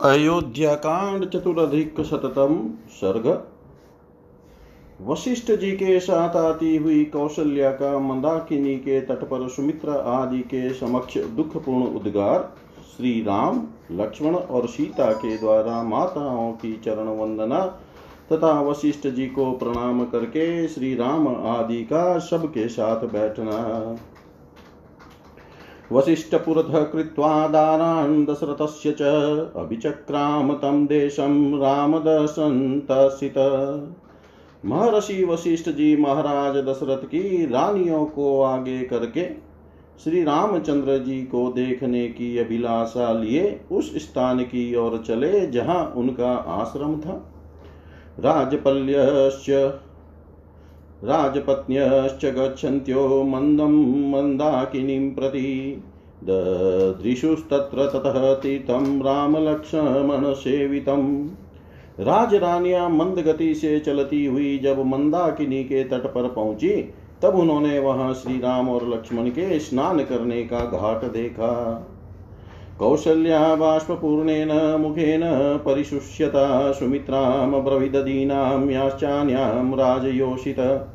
अयोध्याकांड चतुराधिक शततम सर्ग। वशिष्ठ जी के साथ आती हुई कौशल्या का मंदाकिनी के तट पर सुमित्रा आदि के समक्ष दुखपूर्ण उद्गार श्री राम लक्ष्मण और सीता के द्वारा माताओं की चरण वंदना तथा वशिष्ठ जी को प्रणाम करके श्री राम आदि का सबके साथ बैठना। वसिष्ठपुरतः कृत्वा दारान् च अभिचक्राम तं देशं रामदर्शन्तसित महर्षि वशिष्ठ जी महाराज दशरथ की रानियों को आगे करके श्री रामचंद्र जी को देखने की अभिलाषा लिए उस स्थान की ओर चले, जहाँ उनका आश्रम था। राजपल्यस्य राजपत्न्यश्च गच्छन्त्यो मन्दं मन्दाकिनीं प्रति। ददृशुस्तत्र ततः तीर्थं रामलक्ष्मणसेवितम् राजरानियाँ मंद गति से चलती हुई जब मंदाकिनी के तट पर पहुँची, तब उन्होंने वहाँ श्री राम और लक्ष्मण के स्नान करने का घाट देखा। कौशल्या बाष्पूर्णेन मुखेन परिशुष्यता सुमित्रामब्रविदीनां याश्चान्यां राजयोषित।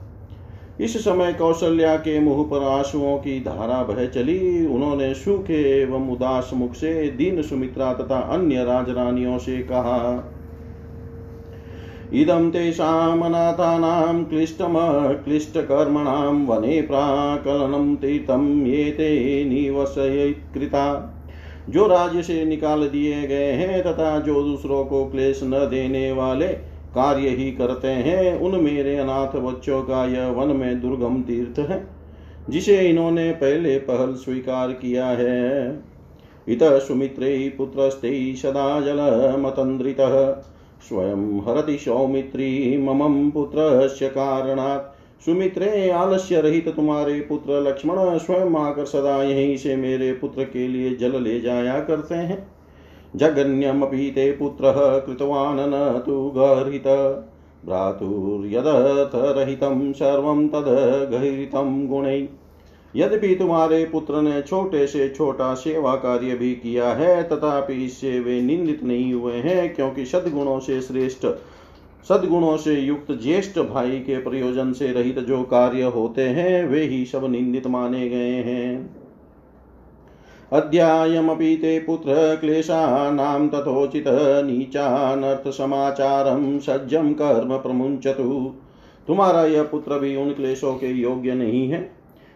इस समय कौशल्या के मुँह पर आंसुओं की धारा बह चली। उन्होंने सूखे एवं उदास मुख से दीन सुमित्रा तथा अन्य राजरानियों से कहा, इदं तेषामनाथानां क्लिष्टमक्लिष्टकर्मणां वने प्राकलनं तीर्थं ये ते निवसयित्कृता जो राज्य से निकाल दिए गए हैं तथा जो दूसरों को क्लेश न देने वाले कार्य ही करते हैं। उन मेरे अनाथ बच्चों का यह वन में दुर्गम तीर्थ है, जिसे इन्होंने पहले पहल स्वीकार किया है। इत सुमित्रे पुत्रस्ते सदा जलमतन्द्रितः स्वयं हरति सौमित्री मम पुत्रस्य कारणात्। सुमित्रे, आलस्य रहित तुम्हारे पुत्र लक्ष्मण, स्वयं आकर सदा यहीं से मेरे पुत्र के लिए जल ले जाया करते हैं। जगन्यमपि ते पुत्रः कृतवान् न तु गर्हित। भ्रातुर्यदर्थरहितं सर्वं तद्गहितं गुणै। यद्यपि तुम्हारे पुत्र ने छोटे से छोटा सेवा कार्य भी किया है, तथापि इससे वे निंदित नहीं हुए हैं, क्योंकि सदगुणों से श्रेष्ठ, सदगुणों से युक्त ज्येष्ठ भाई के प्रयोजन से रहित जो कार्य होते हैं, वे ही सब निंदित माने गए हैं। अध्यायमपि ते पुत्र तथोचित नीचानर्थसमाचारं सज्जं कर्म प्रमुंचतु तुम्हारा यह पुत्र भी उन क्लेशों के योग्य नहीं है,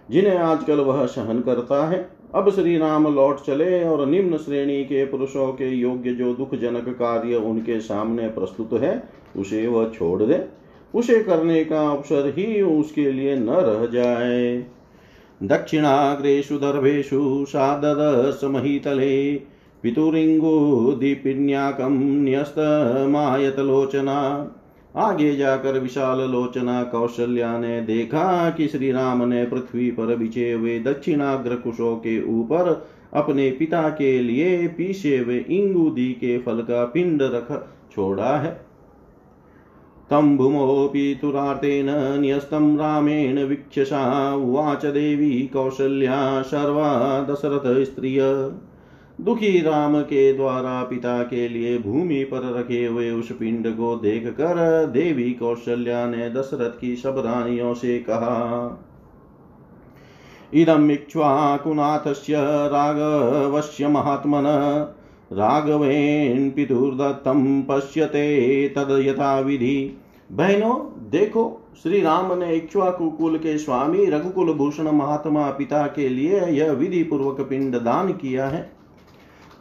जिन्हें आजकल वह सहन करता है। अब श्री राम लौट चले और निम्न श्रेणी के पुरुषों के योग्य जो दुखजनक कार्य उनके सामने प्रस्तुत है, उसे वह छोड़ दे। उसे करने का अवसर ही उसके लिए न रह जाए। दक्षिणाग्रेषु दर्भेषु साददसमहीतले पितुरिङ्गुदीपिन्याकं न्यस्तमायतलोचना। आगे जाकर विशाल लोचना कौशल्या ने देखा कि श्री राम ने पृथ्वी पर बिछे हुए दक्षिणाग्र कुशों के ऊपर अपने पिता के लिए पीछे हुए इंगुदी के फल का पिंड रख छोड़ा है। तं भूमोऽपि तुरार्तेन न्यस्तं रामेण वीक्षसा, उवाच देवी कौशल्या सर्वा दशरथस्त्रिय दुखी राम के द्वारा पिता के लिए भूमि पर रखे हुए उस पिंड को देख कर देवी कौशल्या ने दशरथ की सब रानियों से कहा इदम् इक्ष्वाकुनाथस्य राघवस्य महात्मन राघवेन पितुर्दत्तं पश्यते तद यथा विधि बहनों, देखो श्री राम ने इक्ष्वाकु कुल के स्वामी रघुकुल भूषण महात्मा पिता के लिए यह विधि पूर्वक पिंड दान किया है।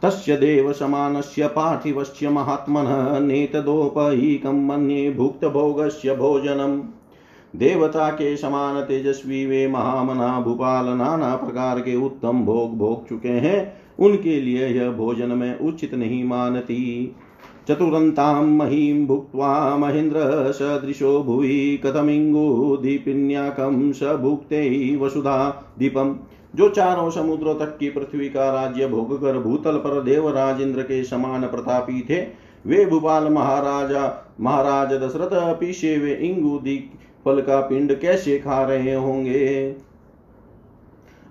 तस्य देव समानस्य पार्थिवस्य महात्मनः नेतदोपैकं मन्ये भुक्तभोगस्य भोजनम्। देवता के समान तेजस्वी वे महामना भूपाल नाना प्रकार के उत्तम भोग भोग चुके हैं। उनके लिए यह भोजन में उचित नहीं मानती। चतुरन्तां महीं भुक्त्वा महेन्द्र सदृशो भुवि कथमिङ्गुदीपिन्याकं स भुक्ते वसुधा दीपम्। जो चारों समुद्रों तक की पृथ्वी का राज्य भोग कर भूतल पर देवराज इंद्र के समान प्रतापी थे, वे भूपाल महाराजा, महाराज दशरथ, पीछे वे इंगुदी फल का पिंड कैसे खा रहे होंगे?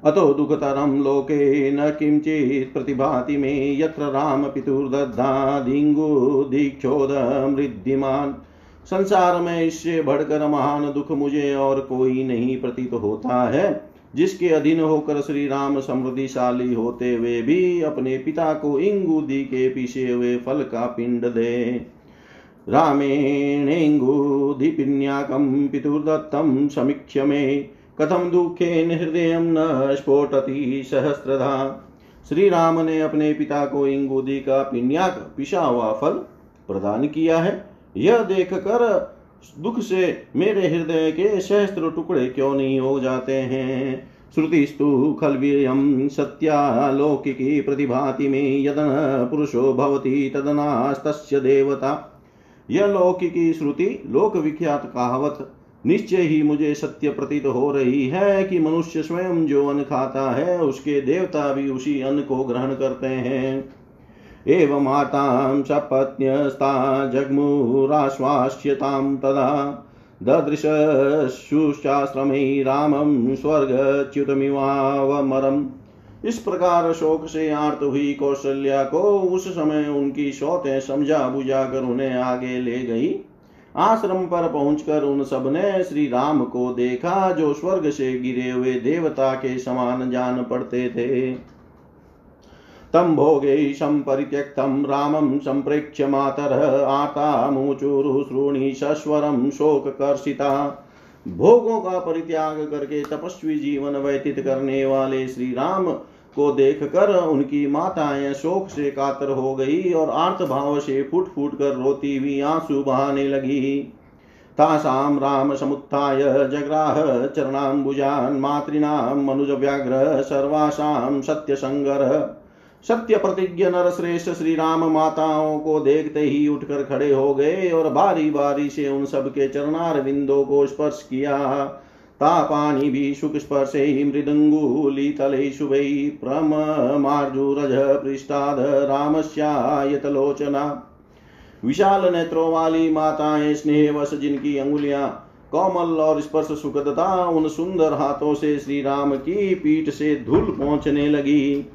अतो दुःखतरं लोके न किञ्चित् प्रतिभाति मे यत्र रामपितुर्दद्धादिङ्गुदीक्षोदमृद्धिमान् संसार में इससे बढ़कर महान दुख मुझे और कोई नहीं प्रतीत होता है। जिसके अधीन होकर श्री राम समृद्धिशाली होते हुए भी अपने पिता को इंगुदी के पीछे हुए फल का पिंड दे। रामेणेङ्गुधिपिन्याकं पितुर्दत्तं समीक्ष्य मे कथम दुखे हृदय न स्फोटति सहस्रधा। श्री राम ने अपने पिता को इंगुदी का पिन्याक पिशा हुआ फल प्रदान किया है। यह देख कर दुख से मेरे हृदय के सहस्त्र टुकड़े क्यों नहीं हो जाते हैं? श्रुति श्रुतिस्तु खल्व्ययं सत्यालौकिकी प्रतिभाति मे यदन पुरुषो भवति तदनास्तस्य देवता। यह लौकिकी श्रुति लोक विख्यात कहावत निश्चय ही मुझे सत्य प्रतीत हो रही है कि मनुष्य स्वयं जो अन्न खाता है, उसके देवता भी उसी अन्न को ग्रहण करते हैं। एवं एवमातां सपत्न्यस्ता जग्मुराश्वास्यतां तदा ददृशशुश्चाश्रमे रामं स्वर्गच्युतमिवावमरम्। इस प्रकार शोक से आर्त हुई कौशल्या को उस समय उनकी शौतें समझा बुझा कर उन्हें आगे ले गई। आश्रम पर पहुंचकर उन सबने श्री राम को देखा जो स्वर्ग से गिरे हुए देवता के समान जान पड़ते थे। तं भोगे सम्परित्यक्तं रामं सम्प्रेक्ष्य मातरः आता मुचुरुश्रूणि सस्वरं शोककर्षिता। भोगों का परित्याग करके तपस्वी जीवन व्यतीत करने वाले श्री राम को देख कर उनकी माताएँ शोक से कातर हो गई और आर्त भाव से फुट फुट कर रोती हुई आँसू बहाने लगी। तासां राम समुत्थाय जग्राह चरणाम्बुजान् मातॄणां मनुजव्याघ्र सर्वासां सत्यसङ्गर सत्य प्रतिज्ञ नर श्रेष्ठ श्री राम माताओं को देखते ही उठकर खड़े हो गए और बारी बारी से उन सबके चरणार बिंदों को स्पर्श किया। तापानिभिः स्पर्शैः मृदङ्गुलितलैः शुभैः पृष्ठाद रामस्यायतलोचना विशाल नेत्रों वाली माताएँ स्नेहवश जिनकी अंगुलियाँ कोमल और स्पर्श सुखदता उन सुंदर हाथों से श्री राम की पीठ से धूल पहुँचने लगी।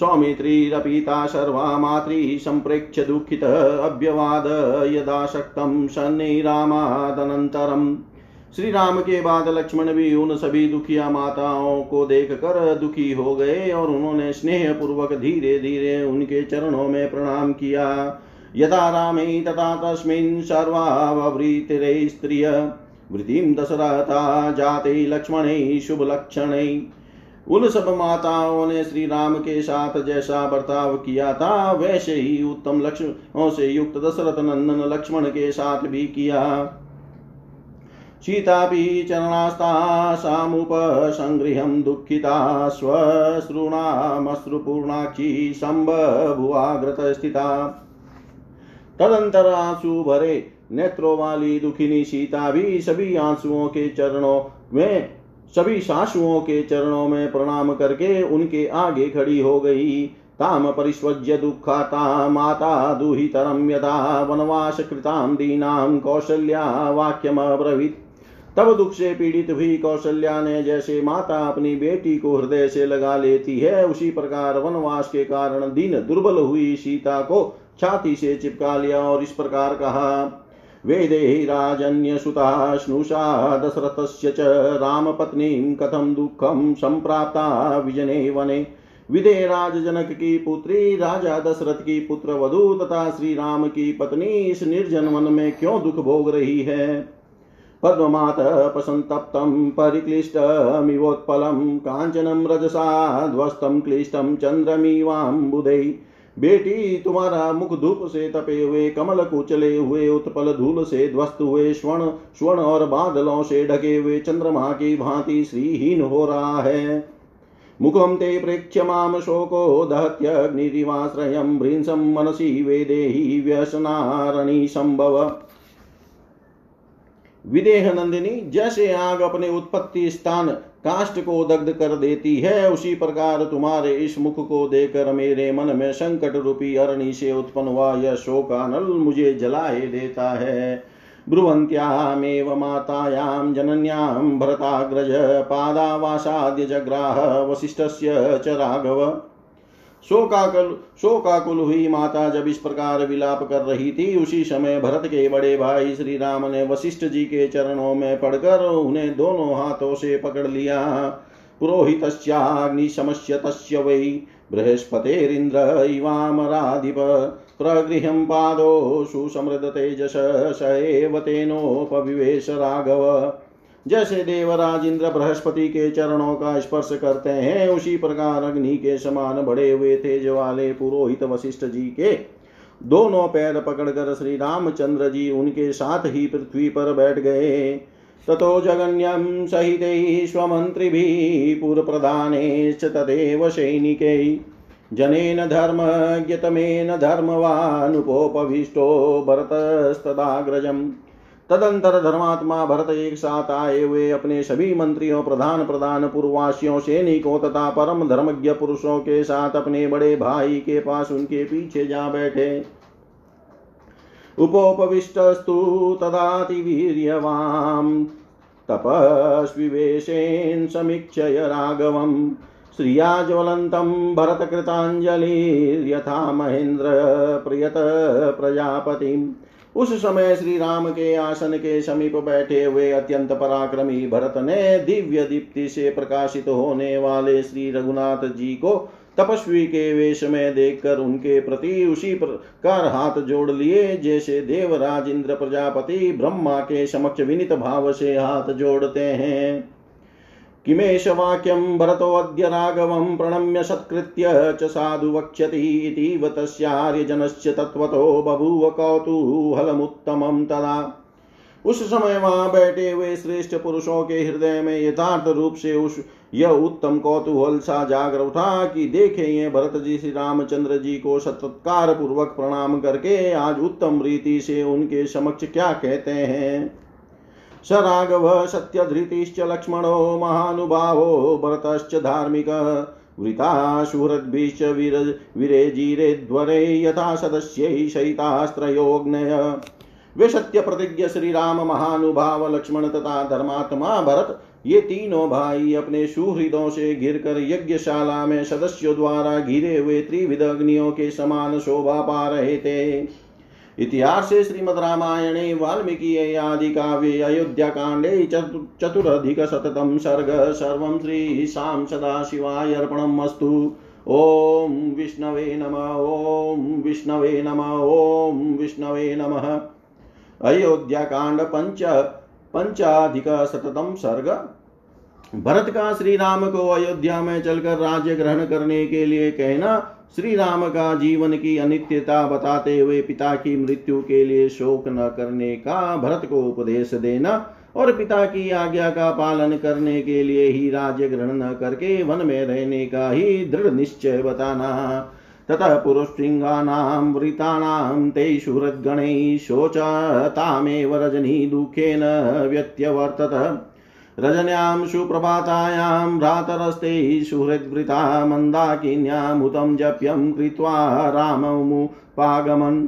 सौमित्रीरपिता सर्वा मातृ सम्प्रेक्ष्य दुःखित अभ्यवाद यदाशक्तं शनैरामादनन्तरम्। श्री राम के बाद लक्ष्मण भी उन सभी दुखिया माताओं को देख कर दुखी हो गए और उन्होंने स्नेह पूर्वक धीरे धीरे उनके चरणों में प्रणाम किया। यथा रामे तथा तस्मिन् सर्वावृतिरे स्त्रिय वृद्धिं दशरथा जाते लक्ष्मण शुभ लक्षण उन सब माताओं ने श्री राम के साथ जैसा बर्ताव किया था, वैसे ही उत्तम लक्ष्मणों से युक्त दशरथ नंदन लक्ष्मण के साथ भी किया। सीतापि चरणास्तासामुपसङ्गृहं दुःखिता स्वश्रूणामश्रुपूर्णाक्षी सम्बभुवाग्रतस्थिता तदंतर आँसू भरे नेत्रों वाली दुखिनी सीता भी सभी आंसुओं के चरणों में, सभी सासुओं के चरणों में प्रणाम करके उनके आगे खड़ी हो गई। ताम परिस्वज्य दुःखाता माता दुहितरम यदा वनवास कृतां दीनां कौशल्या वाक्यमब्रवीत्। तब दुख से पीड़ित हुई कौशल्या ने जैसे माता अपनी बेटी को हृदय से लगा लेती है, उसी प्रकार वनवास के कारण दिन दुर्बल हुई सीता को छाती से चिपका लिया और इस प्रकार कहा, वेदे राजन्यसुता स्नुषा दशरथस्य च रामपत्नीं कथं दुःखं सम्प्राप्ता विजने वने। विदे राज जनक की पुत्री, राजा दशरथ की पुत्र वधु तथा श्री राम की पत्नी इस निर्जन वन में क्यों दुख भोग रही है? पद्ममातः प्रसन्तप्तं परिक्लिष्टमिवोत्पलं, काञ्चनं रजसा, ध्वस्तं क्लिष्टं चन्द्रमीवाम्बुदै बेटी, तुम्हारा मुख धूप से तपे हुए, कमल कुचले हुए, उत्पल धूल से ध्वस्त हुए, स्वर्ण स्वर्ण और बादलों से ढके हुए, चंद्रमा की भांति श्रीहीन हो रहा है। मुखम ते प्रेक्ष्य माम शोको दहत्यग्निरिवाश्रयं भृंसं मनसि वेदेहि व्यसनारणि संभव। विदेह नंदिनी, जैसे आग अपने उत्पत्ति स्थान काष्ट को दग्ध कर देती है, उसी प्रकार तुम्हारे इस मुख को देकर मेरे मन में संकट रूपी अरणि से उत्पन्न हुआ यह शोकानल मुझे जलाए देता है। ब्रुवन्त्यामेव मातायां, जनन्यां, भरताग्रज, पादावासाद्य जग्राह, वसिष्ठस्य च राघव। शोकाकुल शोकाकुल हुई माता जब इस प्रकार विलाप कर रही थी। उसी समय भरत के बड़े भाई श्री राम ने वशिष्ठ जी के चरणों में पड़कर उन्हें दोनों हाथों से पकड़ लिया। पुरोहितस्याग्निशमस्य तस्य वै बृहस्पतिरिन्द्र इवामराधिप प्रगृहं पादो सुसमृदतेजस स एव तेनोपविवेश राघव। जैसे देवराज इंद्र बृहस्पति के चरणों का स्पर्श करते हैं, उसी प्रकार अग्नि के समान बड़े हुए तेज वाले पुरोहित वशिष्ठ जी के दोनों पैर पकड़कर श्री रामचंद्र जी उनके साथ ही पृथ्वी पर बैठ गए। ततो जगन्यं सहितैः स्वमन्त्रिभिः पुरप्रधानैश्च तदेव सैनिकै। जनेन धर्मज्ञतमेन धर्मवानुपोपविष्टो भरतस्तदाग्रजम्। तदंतर धर्मात्मा भरत एक साथ आए हुए अपने सभी मंत्रियों, प्रधान प्रधान पूर्ववासियों, सैनिकों तथा परम धर्मज्ञ पुरुषों के साथ अपने बड़े भाई के पास उनके पीछे जा बैठे। उपोपविष्टस्तु तदातिवीर्यवां तपस्विवेशेन समीक्षय राघवम् श्रिया ज्वलन्तं भरतकृताञ्जलिर्यथा महेन्द्र प्रियत प्रजापतिम्। उस समय श्री राम के आसन के समीप बैठे हुए अत्यंत पराक्रमी भरत ने दिव्य दीप्ति से प्रकाशित होने वाले श्री रघुनाथ जी को तपस्वी के वेश में देखकर उनके प्रति उसी प्रकार हाथ जोड़ लिए, जैसे देवराज इंद्र प्रजापति ब्रह्मा के समक्ष विनित भाव से हाथ जोड़ते हैं। किमेष वाक्यं भरतोऽद्य राघवं प्रणम्य सत्कृत्य च साधु वक्ष्यति इतीव तस्यार्यजनस्य तत्त्वतो बभूव कौतूहलमुत्तमं तदा। उस समय वहाँ बैठे हुए श्रेष्ठ पुरुषों के हृदय में यथार्थ रूप से उस यह उत्तम कौतूहल सा जागर उठा कि देखे ये भरत जी श्री रामचंद्र जी को सत्कार पूर्वक प्रणाम करके आज उत्तम रीति से उनके समक्ष क्या कहते हैं। स राघव सत्यधृतिश्च लक्ष्मणो महानुभावो भरतश्च धार्मिक वृताशुहृद्भिश्च विर विरेजिरेध्वरे यथा सदस्यै शयितास्त्रयोग्नय वे सत्य प्रतिज्ञ श्री राम महानुभाव लक्ष्मण तथा धर्मात्मा भरत, ये तीनों भाई अपने सुहृदों से घिर कर यज्ञशाला में सदस्यों द्वारा घिरे हुए त्रिविध अग्नियों के समान शोभा पा रहे थे। इतिहास श्रीमद रामायणे वाल्मीकि आदि काव्ये अयोध्याकाण्डे चतुरधिकशततम सर्ग सर्वं श्रीशां सदाशिवाय अर्पणम् अस्तु। ॐ विष्णवे नम, ॐ विष्णवे नम, ॐ विष्णवे नमः। अयोध्याकांड पंच पंचाधिकशततम सर्ग। भरत का श्री राम को अयोध्या में चलकर राज्य ग्रहण करने के लिए कहना श्री राम का जीवन की अनित्यता बताते हुए पिता की मृत्यु के लिए शोक न करने का भरत को उपदेश देना और पिता की आज्ञा का पालन करने के लिए ही राज्य ग्रहण न करके वन में रहने का ही दृढ़ निश्चय बताना। ततः पुरुषृङ्गानां वृतानां ते सुहृद्गणैः शोचतामेव रजनी दुःखेन व्यत्यवर्तत। रजन्यां सुप्रभातायां भ्रातरस्ते सुहृद्वृता मन्दाकिन्यामुतं जप्यं कृत्वा राममुपागमन्।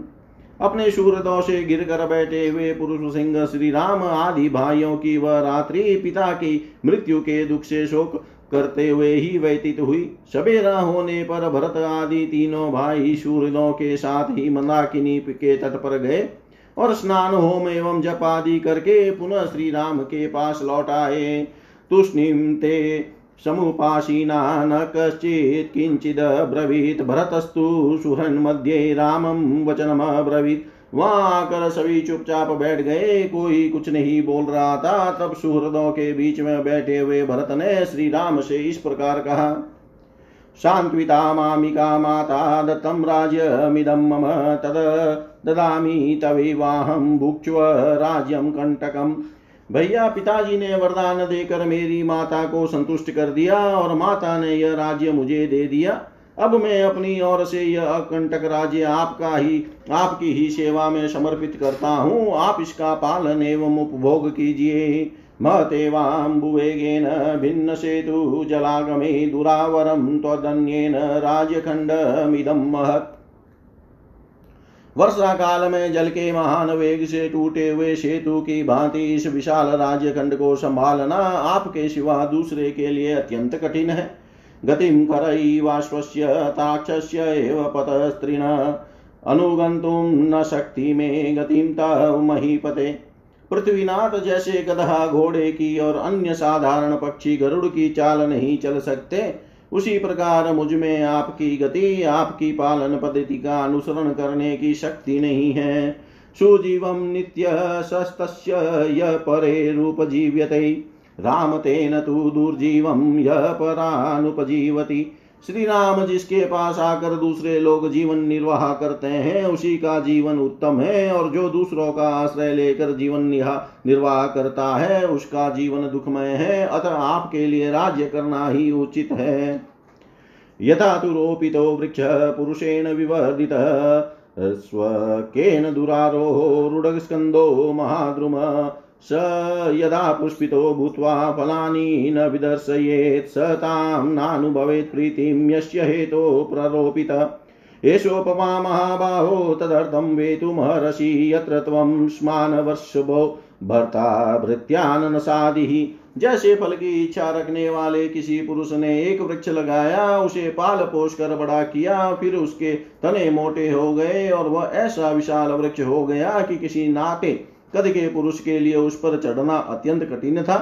अपने सुहृदों से गिर कर बैठे हुए पुरुष सिंह श्री राम आदि भाइयों की वह रात्रि पिता की मृत्यु के दुख से शोक करते हुए ही व्यतीत हुई। सवेरा होने पर भरत आदि तीनों भाई सूर्यों के साथ ही मंदाकिनी के तट पर गए। और स्नान होम एवं जप आदि करके पुनः श्री राम के पास लौट आए। तुष्णीम ते समुपासीना न कश्चित् किञ्चिदब्रवीत् भरतस्तु सुहृन्मध्ये रामं वचनमब्रवीत् वहाँ आकर सभी चुपचाप बैठ गए। कोई कुछ नहीं बोल रहा था। तब सुहृदों के बीच में बैठे हुए भरत ने श्री राम से इस प्रकार कहा शान्त्विता मामिका माता, दत्तं राज्यमिदं मम तद ददामि तविवाहं भुक्ष्व राज्यं कंटकम् भैया पिताजी ने वरदान देकर मेरी माता को संतुष्ट कर दिया और माता ने यह राज्य मुझे दे दिया। अब मैं अपनी ओर से यह अकंटक राज्य आपका ही, आपकी ही सेवा में समर्पित करता हूँ। आप इसका पालन एवं उपभोग कीजिए। महतेवाम्बुवेगेन भिन्न सेतु जलागमे दुरावरं त्वदन्येन राज्यखण्डमिदं महत्। वर्षा काल में जल के महान वेग से टूटे हुए सेतु की भांति इस विशाल राज्य खंड को संभालना आपके सिवा दूसरे के लिए अत्यंत कठिन है। गतिम करैवाश्वस्य ताक्षस्य एव पतस्त्रिण अनुगंतुम न शक्ति में गतिम तव महीपते। पृथ्वीनाथ जैसे गधा घोड़े की और अन्य साधारण पक्षी गरुड़ की चाल नहीं चल सकते उसी प्रकार मुझमें आपकी गति, आपकी पालन पद्धति का अनुसरण करने की शक्ति नहीं है। सुजीव नित्य सस्तस्य य परे रूपजीव्यते राम तेन तु दुर्जीव य परानुपजीवती। श्री राम जिसके पास आकर दूसरे लोग जीवन निर्वाह करते हैं, उसी का जीवन उत्तम है, और जो दूसरों का आश्रय लेकर जीवन निर्वाह करता है, उसका जीवन दुखमय है, अतः आपके लिए राज्य करना ही उचित है। यथा तु रोपितो वृक्ष पुरुषेण विवर्धितः स्वकेन दुरारोहो रुडस्कन्दो महाद्रुम स यदा पुष्पितो भूत्वा फलानि न विदर्शयेत्, स तां नानुभवेत् प्रीतिं, यस्य हेतो प्ररोपित एषोपमा महाबाहो, तदर्थं वेतुमहर्षि यत्र त्वं स्मानवर्षभो भर्ता भृत्याननसादिः। जैसे फल की इच्छा रखने वाले किसी पुरुष ने एक वृक्ष लगाया, उसे पाल पोष कर बड़ा किया, फिर उसके तने मोटे हो गए और वह ऐसा विशाल वृक्ष हो गया कि किसी नाटे कद के पुरुष के लिए उस पर चढ़ना अत्यंत कठिन था।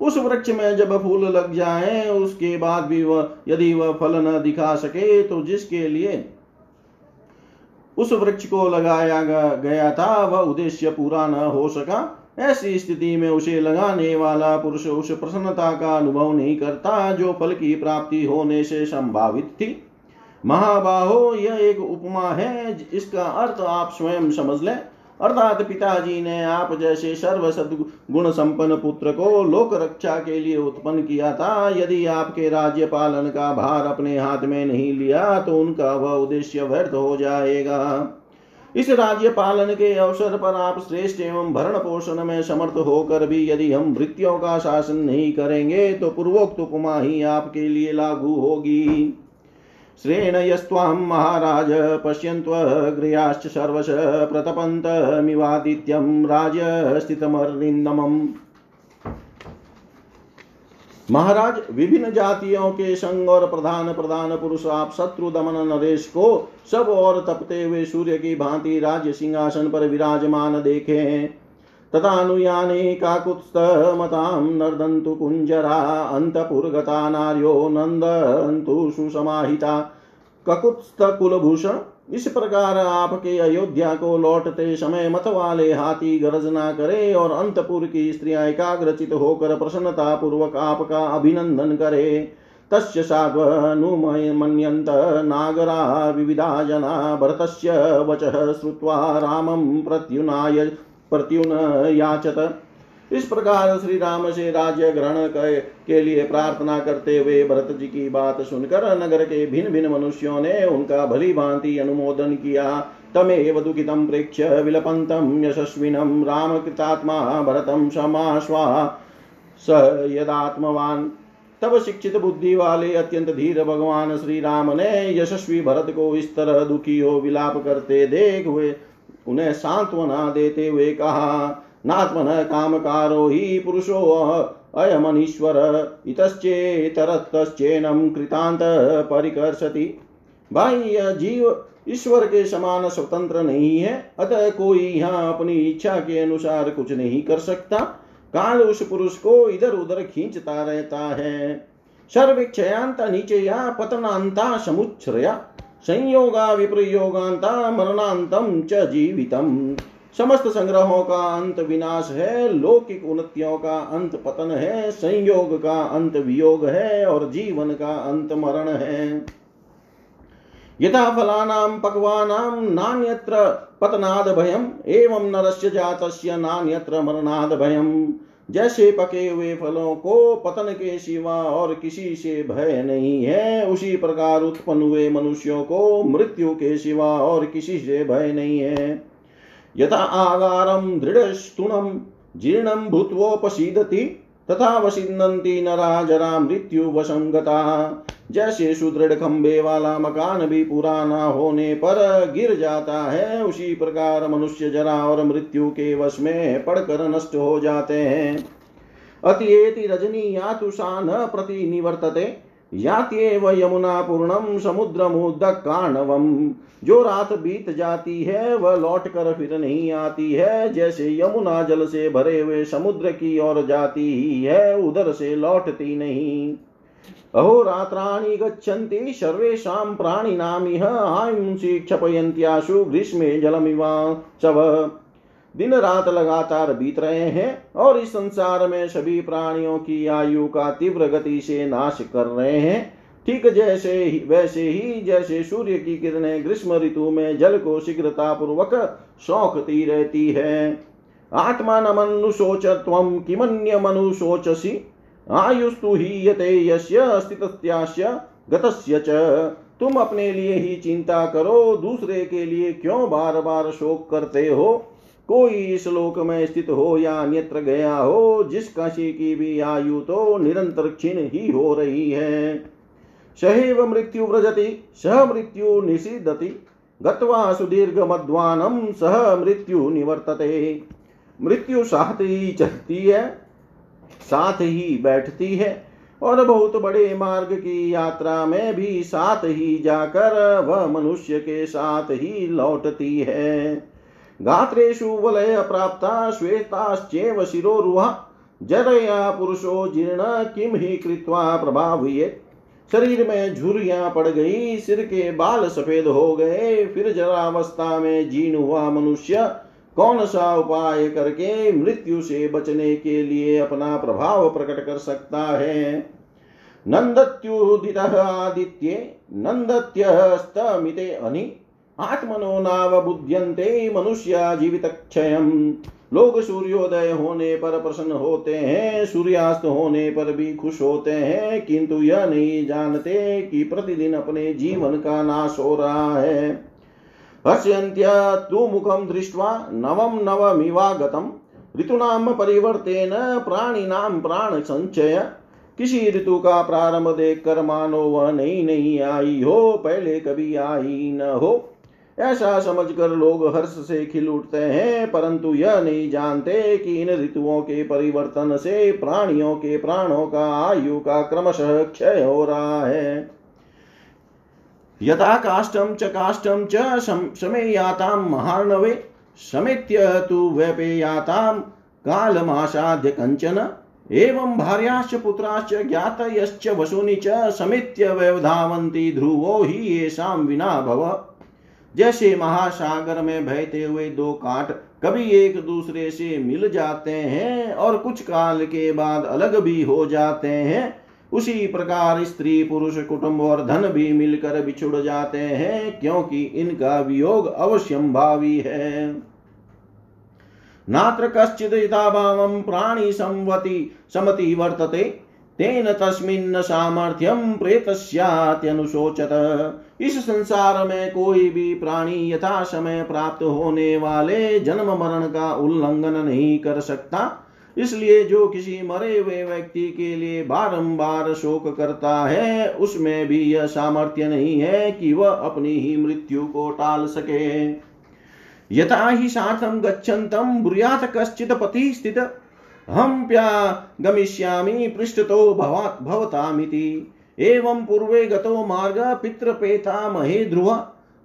उस वृक्ष में जब फूल लग जाए, उसके बाद भी वह यदि वह फल न दिखा सके तो जिसके लिए उस वृक्ष को लगाया गया था, वह उद्देश्य पूरा न हो सका। ऐसी स्थिति में उसे लगाने वाला पुरुष उस प्रसन्नता का अनुभव नहीं करता, जो फल की प्राप्ति होने से संभावित थी। महाबाहो, यह एक उपमा है इसका अर्थ आप स्वयं समझ लें। अर्थात पिताजी ने आप जैसे सर्व गुण संपन्न पुत्र को लोक रक्षा के लिए उत्पन्न किया था। यदि आपके राज्य पालन का भार अपने हाथ में नहीं लिया तो उनका वह उद्देश्य व्यर्थ हो जाएगा। इस राज्य पालन के अवसर पर आप श्रेष्ठ एवं भरण पोषण में समर्थ होकर भी यदि हम वृत्तियों का शासन नहीं करेंगे तो पूर्वोक्त उपमा ही आपके लिए लागू होगी। श्रेण यस्वां महाराज पश्यन्त्वगृहाश्च सर्वश प्रतपन्तमिवादित्यं राज्यस्थितमर्निन्दमम् महाराज, विभिन्न जातियों के संग और प्रधान प्रधान पुरुष आप शत्रु दमन नरेश को सब और तपते हुए सूर्य की भांति राज्य सिंहासन पर विराजमान देखे। तथा अनुयाने काकुत्स्थमतां नर्दन्तु कुञ्जरा, अन्तपुरगता नार्यो नन्दन्तु सुसमाहिता। ककुत्स्थकुलभूषण इस प्रकार आपके अयोध्या को लौटते समय मत वाले हाथी गर्जना करे और अंतपुर की स्त्रियाँ एकाग्रचित होकर प्रसन्नता पूर्वक आपका अभिनंदन करे। तस्य साध्वनुमन्यन्त नागरा विविधा जना, भरतस्य वचः श्रुत्वा रामं प्रत्युनाय प्रत्युनयाचत इस प्रकार श्री राम से राज्य ग्रहण के लिए प्रार्थना करते हुए भरत जी की बात सुनकर नगर के भिन्न भिन्न मनुष्यों ने उनका भली भांति अनुमोदन किया। तमेव दुखितं प्रेक्ष्य विलपन्तं यशस्विनं रामकृतात्मा भरतं समाश्वा स यदात्मवान। तब शिक्षित बुद्धि वाले अत्यंत धीर भगवान श्री राम ने यशस्वी भरत को इस तरह दुखी हो विलाप करते देख हुए उन्हें सांत्वना देते हुए कहा, नात्मन कामकारो ही पुरुषो अयमनीश्वर इतश्चेतरतश्चेनं कृतांत परिकर्षति। भाई यह जीव ईश्वर के समान स्वतंत्र नहीं है, अतः कोई यहाँ अपनी इच्छा के अनुसार कुछ नहीं कर सकता। काल उस पुरुष को इधर उधर खींचता रहता है। सर्वेक्षयांत नीचया पतनांता समुच्छ्रया। संयोगा विप्रयोगांता मरणांतम च जीवितम। समस्त संग्रहों का अंत विनाश है, लौकिक उन्नतियों का अंत पतन है, संयोग का अंत वियोग है, और जीवन का अंत मरण है। यथा फलानां पक्वानां नान्यत्र पतनाद भयम एवं नरस्य जातस्य नान्यत्र मरणाद भयम जैसे पके हुए फलों को पतन के सिवा और किसी से भय नहीं है, उसी प्रकार उत्पन्न हुए मनुष्यों को मृत्यु के सिवा और किसी से भय नहीं है। यथा आगारम दृढ़ स्तुणम जीर्णम भूतवोपीदती तथा वसिन्नन्ति नरा जरा मृत्युवशं गता जैसे सुदृढ़ खंबे वाला मकान भी पुराना होने पर गिर जाता है, उसी प्रकार मनुष्य जरा और मृत्यु के वश में पड़कर नष्ट हो जाते हैं। अतिएति रजनी यातुषा न प्रति निवर्तते यात्येव यमुना पूर्णम समुद्रमुदकाणवम। जो रात बीत जाती है, वह लौट कर फिर नहीं आती है, जैसे यमुना जल से भरे हुए समुद्र की ओर जाती ही है, उधर से लौटती नहीं। अहोरात्राणि गच्छन्ति, सर्वेषां प्राणिनामिह, आयुंसि क्षपयन्त्याशु ग्रीष्मे जलमिवाचव दिन रात लगातार बीत रहे हैं और इस संसार में सभी प्राणियों की आयु का तीव्र गति से नाश कर रहे हैं। ठीक जैसे ही, वैसे ही जैसे सूर्य की किरणें ग्रीष्म ऋतु में जल को शीघ्रता पूर्वक सौखती रहती है। आत्मा न मनुशोच तम किमन्य मनुशोचसी आयुस्तु ही यते यस्य अस्तित्यास्य गतस्य च। तुम अपने लिए ही चिंता करो, दूसरे के लिए क्यों बार बार शोक करते हो? कोई इस लोक में स्थित हो या अन्यत्र गया हो, जिस काशी की भी आयु तो निरंतर क्षीण ही हो रही है। सहैव मृत्यु व्रजति, सह मृत्यु निषिदति गत्वा सुदीर्घ मध्वानम सह मृत्यु निवर्तते। मृत्यु ही चलती है। साथ ही बैठती है और बहुत बड़े मार्ग की यात्रा में भी साथ ही जाकर वह मनुष्य के साथ ही लौटती है। गात्रेषु वलय प्राप्ता, श्वेताश्चेव शिरोरुहा। जरया पुरुषो जीर्ण किम ही कृत्वा प्रभावियेत शरीर में झुरियाँ पड़ गई, सिर के बाल सफ़ेद हो गए। फिर जरावस्था में जीर्ण हुआ मनुष्य। कौन सा उपाय करके मृत्यु से बचने के लिए अपना प्रभाव प्रकट कर सकता है? नंदत्युदित आदित्ये नंदत्यस्तमिते अनि, आत्मनो नावबुध्यन्ते मनुष्य जीवित क्षय लोग सूर्योदय होने पर प्रसन्न होते हैं, सूर्यास्त होने पर भी खुश होते हैं, किंतु यह नहीं जानते कि प्रतिदिन अपने जीवन का नाश हो रहा है। हस्यन्त्य तु मुखम दृष्ट्वा नवम नवमिवागतम ऋतुनाम परिवर्तेन प्राणिनाम प्राण संचय किसी ऋतु का प्रारंभ देख कर मानो वह नई नहीं आई हो, पहले कभी आई न हो। ऐसा समझकर लोग हर्ष से खिल उठते हैं, परंतु यह नहीं जानते कि इन ऋतुओं के परिवर्तन से प्राणियों के प्राणों का आयु का क्रमशः क्षय हो रहा है। यथा काष्ठम च काष्ठम च शमेयाताम महार्णवे समेत्य तु व्यपेयाताम कालमासाद्य कंचन एवं भार्याश्च पुत्राश्च ज्ञातयश्च वसूनि च समेत्य व्यवधावन्ति ध्रुवो हि येषां विना भव। जैसे महासागर में बहते हुए दो काट कभी एक दूसरे से मिल जाते हैं और कुछ काल के बाद अलग भी हो जाते हैं। उसी प्रकार स्त्री, पुरुष, कुटुंब और धन भी मिलकर बिछुड़ जाते हैं, क्योंकि इनका वियोग अवश्यम भावी है। नात्र कश्चिदिताभावं प्राणी संवति, समति वर्तते, तेन तस्मिन् सामर्थ्यम प्रेतस्यात्यनुशोचत। इस संसार में कोई भी प्राणी यथा समय प्राप्त होने वाले जन्म मरण का उल्लंघन नहीं कर सकता। इसलिए जो किसी मरे हुए व्यक्ति के लिए बारंबार शोक करता है, उसमें भी यह सामर्थ्य नहीं है कि वह अपनी ही मृत्यु को टाल सके। यथा ही साथम गच्छन्तम ब्रूयात कश्चित पति स्थित हम प्या गमिष्यामि, पृष्ठतो भवात भवतामिति। एवं पूर्वे गतो मार्ग पितृपेता महे ध्रुव।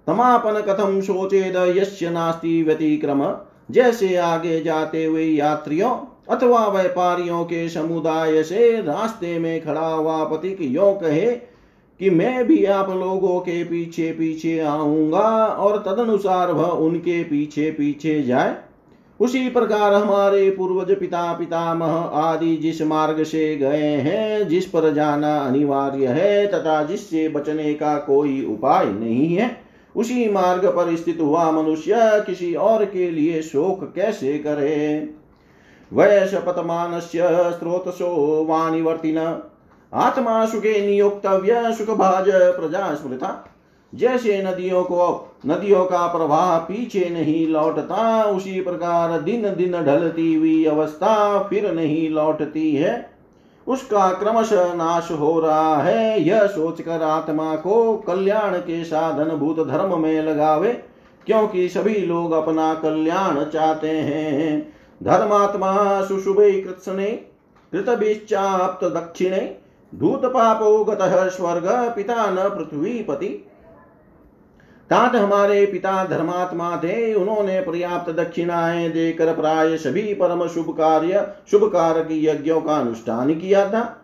तमापन कथम शोचेद यस्य नास्ति व्यतिक्रम। जैसे आगे जाते हुए यात्रियों अथवा व्यापारियों के समुदाय से रास्ते में खड़ा हुआ पथिक यो कहे कि मैं भी आप लोगों के पीछे पीछे आऊँगा और तदनुसार वह उनके पीछे पीछे जाए। उसी प्रकार हमारे पूर्वज पिता पितामह आदि जिस मार्ग से गए हैं, जिस पर जाना अनिवार्य है तथा जिससे बचने का कोई उपाय नहीं है, उसी मार्ग पर स्थित हुआ मनुष्य किसी और के लिए शोक कैसे करे? वयशपतमानस्य स्रोतसो वाणिवर्तिन। आत्मा सुखे नियोक्तव्य सुखभाज प्रजा स्मृता जैसे नदियों को नदियों का प्रवाह पीछे नहीं लौटता, उसी प्रकार दिन दिन ढलती हुई अवस्था फिर नहीं लौटती है। उसका क्रमश नाश हो रहा है, यह सोचकर आत्मा को कल्याण के साधन भूत धर्म में लगावे, क्योंकि सभी लोग अपना कल्याण चाहते हैं। धर्मात्मा सुशुभे कृत्सने, कृतभिश्चाप्त दक्षिणे धूत पापो गतः स्वर्ग, पिता न पृथ्वीपति। तात हमारे पिता धर्मात्मा थे, उन्होंने पर्याप्त दक्षिणाएँ देकर प्राय सभी परम शुभ कार्य, शुभ कारक यज्ञों का अनुष्ठान किया था।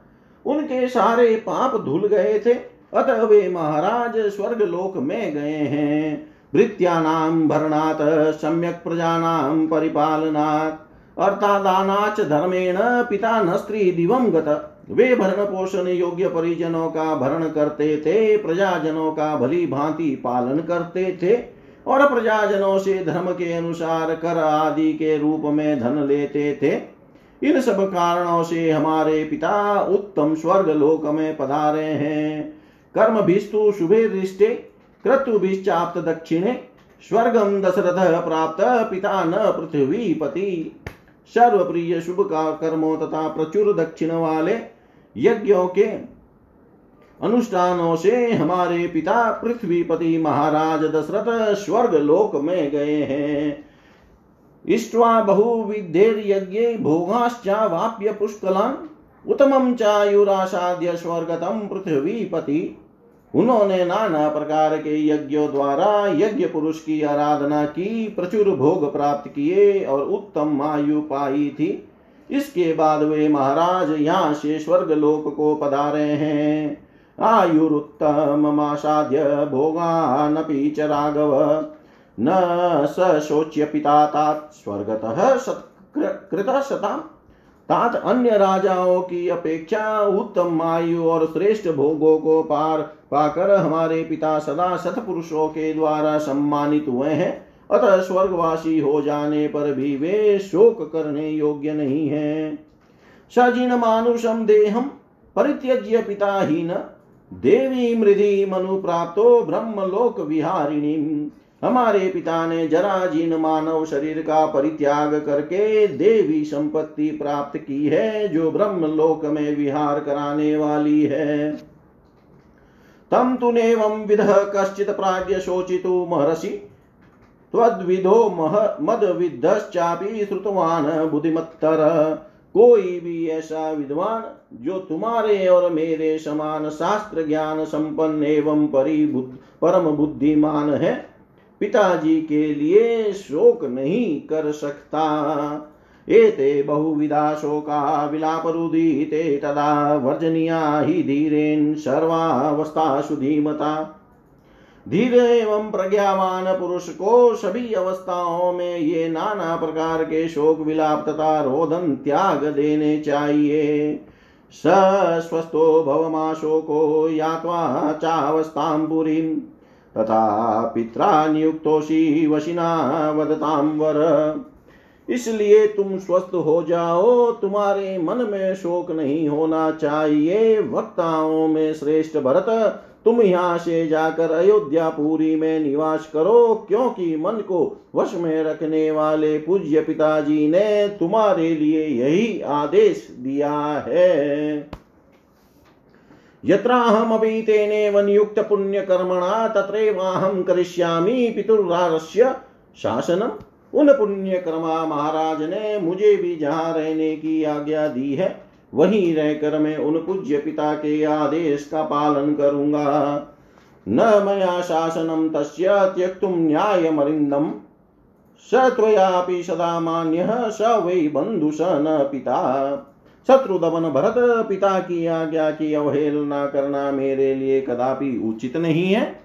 उनके सारे पाप धुल गए थे, अतः वे महाराज स्वर्ग लोक में गए हैं। भृत्यानाम भरणात्, सम्यक प्रजानाम परिपालनात्। अर्थादानाच धर्मेण पिता न स्त्री दिवम गत। वे भरण पोषण योग्य परिजनों का भरण करते थे, प्रजाजनों का भली भांति पालन करते थे और प्रजाजनों से धर्म के अनुसार कर आदि के रूप में धन लेते थे। इन सब कारणों से हमारे पिता उत्तम स्वर्ग लोक में पधारे हैं। कर्म भिस्तु शुभे दृष्टे क्रतुभिश्चाप्त दक्षिणे स्वर्गम दशरथ प्राप्त, पिता न पृथ्वी पति। सर्वप्रिय शुभ का कर्मों तथा प्रचुर दक्षिण वाले यज्ञों के अनुष्ठानों से हमारे पिता पृथ्वीपति महाराज दशरथ स्वर्ग लोक में गए हैं। इष्ट्वा बहुविधेर यज्ञ भोगाश्चा वाप्य पुष्कलान उत्तमम चायुरासाद्य स्वर्गतम पृथ्वीपति उन्होंने नाना प्रकार के यज्ञों द्वारा यज्ञ पुरुष की आराधना की, प्रचुर भोग प्राप्त किए और उत्तम आयु पाई थी। इसके बाद वे महाराज यहाँ से स्वर्ग लोक को पधारे हैं। आयुरुत्तममासाद्य भोगानपि च राघव। न स शोच्य पिता स्वर्गतः कृत शता तात अन्य राजाओं की अपेक्षा उत्तम आयु और श्रेष्ठ भोगों को पार पाकर हमारे पिता सदा सतपुरुषों के द्वारा सम्मानित हुए हैं। अतः स्वर्गवासी हो जाने पर भी वे शोक करने योग्य नहीं है। सजिन मानुषम देहम परित्यज्य पिता ही न देवी मृधि मनु प्राप्तो ब्रह्म लोक विहारिणी हमारे पिता ने जराजीन मानव शरीर का परित्याग करके देवी संपत्ति प्राप्त की है, जो ब्रह्म लोक में विहार कराने वाली है। तम तुनेवं विध कश्चित प्राज्ञ शोचितु महर्षि। त्वद्विधो मद विद्धश्चापि श्रुतवान बुद्धिमत्तर। कोई भी ऐसा विद्वान, जो तुम्हारे और मेरे समान शास्त्र ज्ञान संपन्न एवं परिबुद्ध, परम बुद्धिमान है पिताजी के लिए शोक नहीं कर सकता। एते बहुविधा शोका विलापरुदिते तदा वर्जनीया हि धीरेन् सर्वावस्थासु धीमता धीर एवं प्रज्ञावान पुरुष को सभी अवस्थाओं में ये नाना प्रकार के शोक विलाप तथा रोदन त्याग देने चाहिए। सस्वस्थो भवमाशोको यात्वा चावस्थां पुरीं तथा पित्रा नियुक्तोषि वशिना वदतां वर। इसलिए तुम स्वस्थ हो जाओ, तुम्हारे मन में शोक नहीं होना चाहिए। वक्ताओं में श्रेष्ठ भरत, तुम यहाँ से जाकर अयोध्या पूरी में निवास करो, क्योंकि मन को वश में रखने वाले पूज्य पिताजी ने तुम्हारे लिए यही आदेश दिया है। यत्राहमपि तेनेव नियुक्त पुण्य कर्मणा तत्रैवाहम करिष्यामि पितुरारस्य शासनम उन पुण्य कर्मा महाराज ने मुझे भी जहाँ रहने की आज्ञा दी है, वहीं रहकर मैं उन पूज्य पिता के आदेश का पालन करूँगा। न मया शासनम तस्य त्यक्तुम न्यायमरिन्दम, स त्वयापि सदा मान्य, स वै बंधु स न पिता। शत्रु दमन भरत, पिता की आज्ञा की अवहेलना करना मेरे लिए कदापि उचित नहीं है।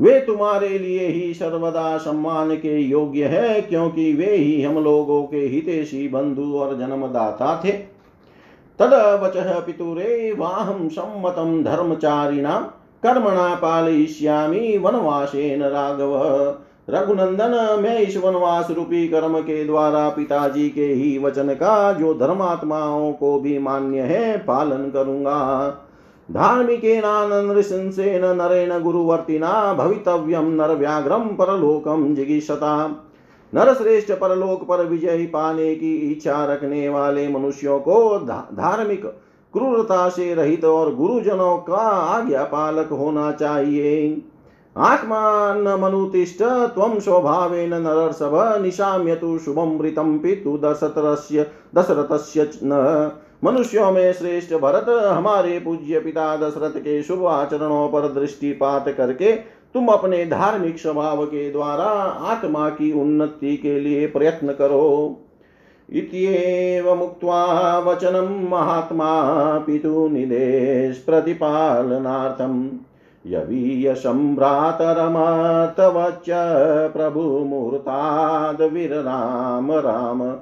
वे तुम्हारे लिए ही सर्वदा सम्मान के योग्य है, क्योंकि वे ही हम लोगों के हितेशी बंधु और जन्मदाता थे। तद वच पितुरे वाहम सम्मतम धर्मचारिणाम कर्मणा पालयिष्यामि वनवासेन राघव। रघुनंदन मैं इस वनवास रूपी कर्म के द्वारा पिताजी के ही वचन का जो धर्मात्माओं को भी मान्य है, पालन करूँगा। धार्मिकेनानृशंसेन नरेण गुरुवर्तिना भवितव्यं नरव्याघ्रं परलोकं जिगीषता। नरश्रेष्ठ परलोक पर विजय पाने की इच्छा रखने वाले मनुष्यों को धार्मिक क्रूरता से रहित और गुरुजनों का आज्ञा पालक होना चाहिए। आत्मान मनुतिष्ठ त्वं स्वभावेन नरर्षभ तु शुभमृतं पितु दशरथस्य दशरथस्य न। मनुष्यों में श्रेष्ठ भरत, हमारे पूज्य पिता दशरथ के शुभ आचरणों पर दृष्टिपात करके तुम अपने धार्मिक स्वभाव के द्वारा आत्मा की उन्नति के लिए प्रयत्न करो। इत्येव मुक्त्वा वचनं महात्मा पितुनिदेश प्रतिपालनार्थम्। यवीयसम्भ्रातरमतवच्च प्रभुमूर्ताद् वीरराम राम।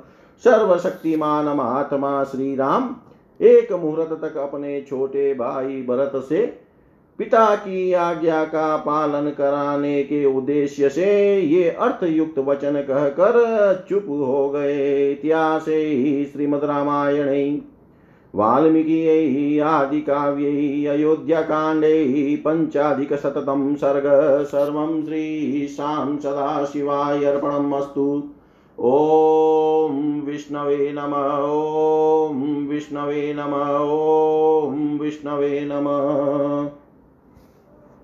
सर्वशक्तिमान महात्मा श्री राम एक मुहूर्त तक अपने छोटे भाई भरत से पिता की आज्ञा का पालन कराने के उद्देश्य से ये अर्थयुक्त वचन कहकर चुप हो गए। इतिहास ही श्रीमद रामायण। वाल्मीकि आदिकाव्यै, अयोध्याकाण्डे पञ्चाधिकशततं सर्ग, सर्वं श्रीशां सदाशिवाय अर्पणम् अस्तु। ॐ विष्णवे नम, ॐ विष्णवे नम, ॐ विष्णवे नमः।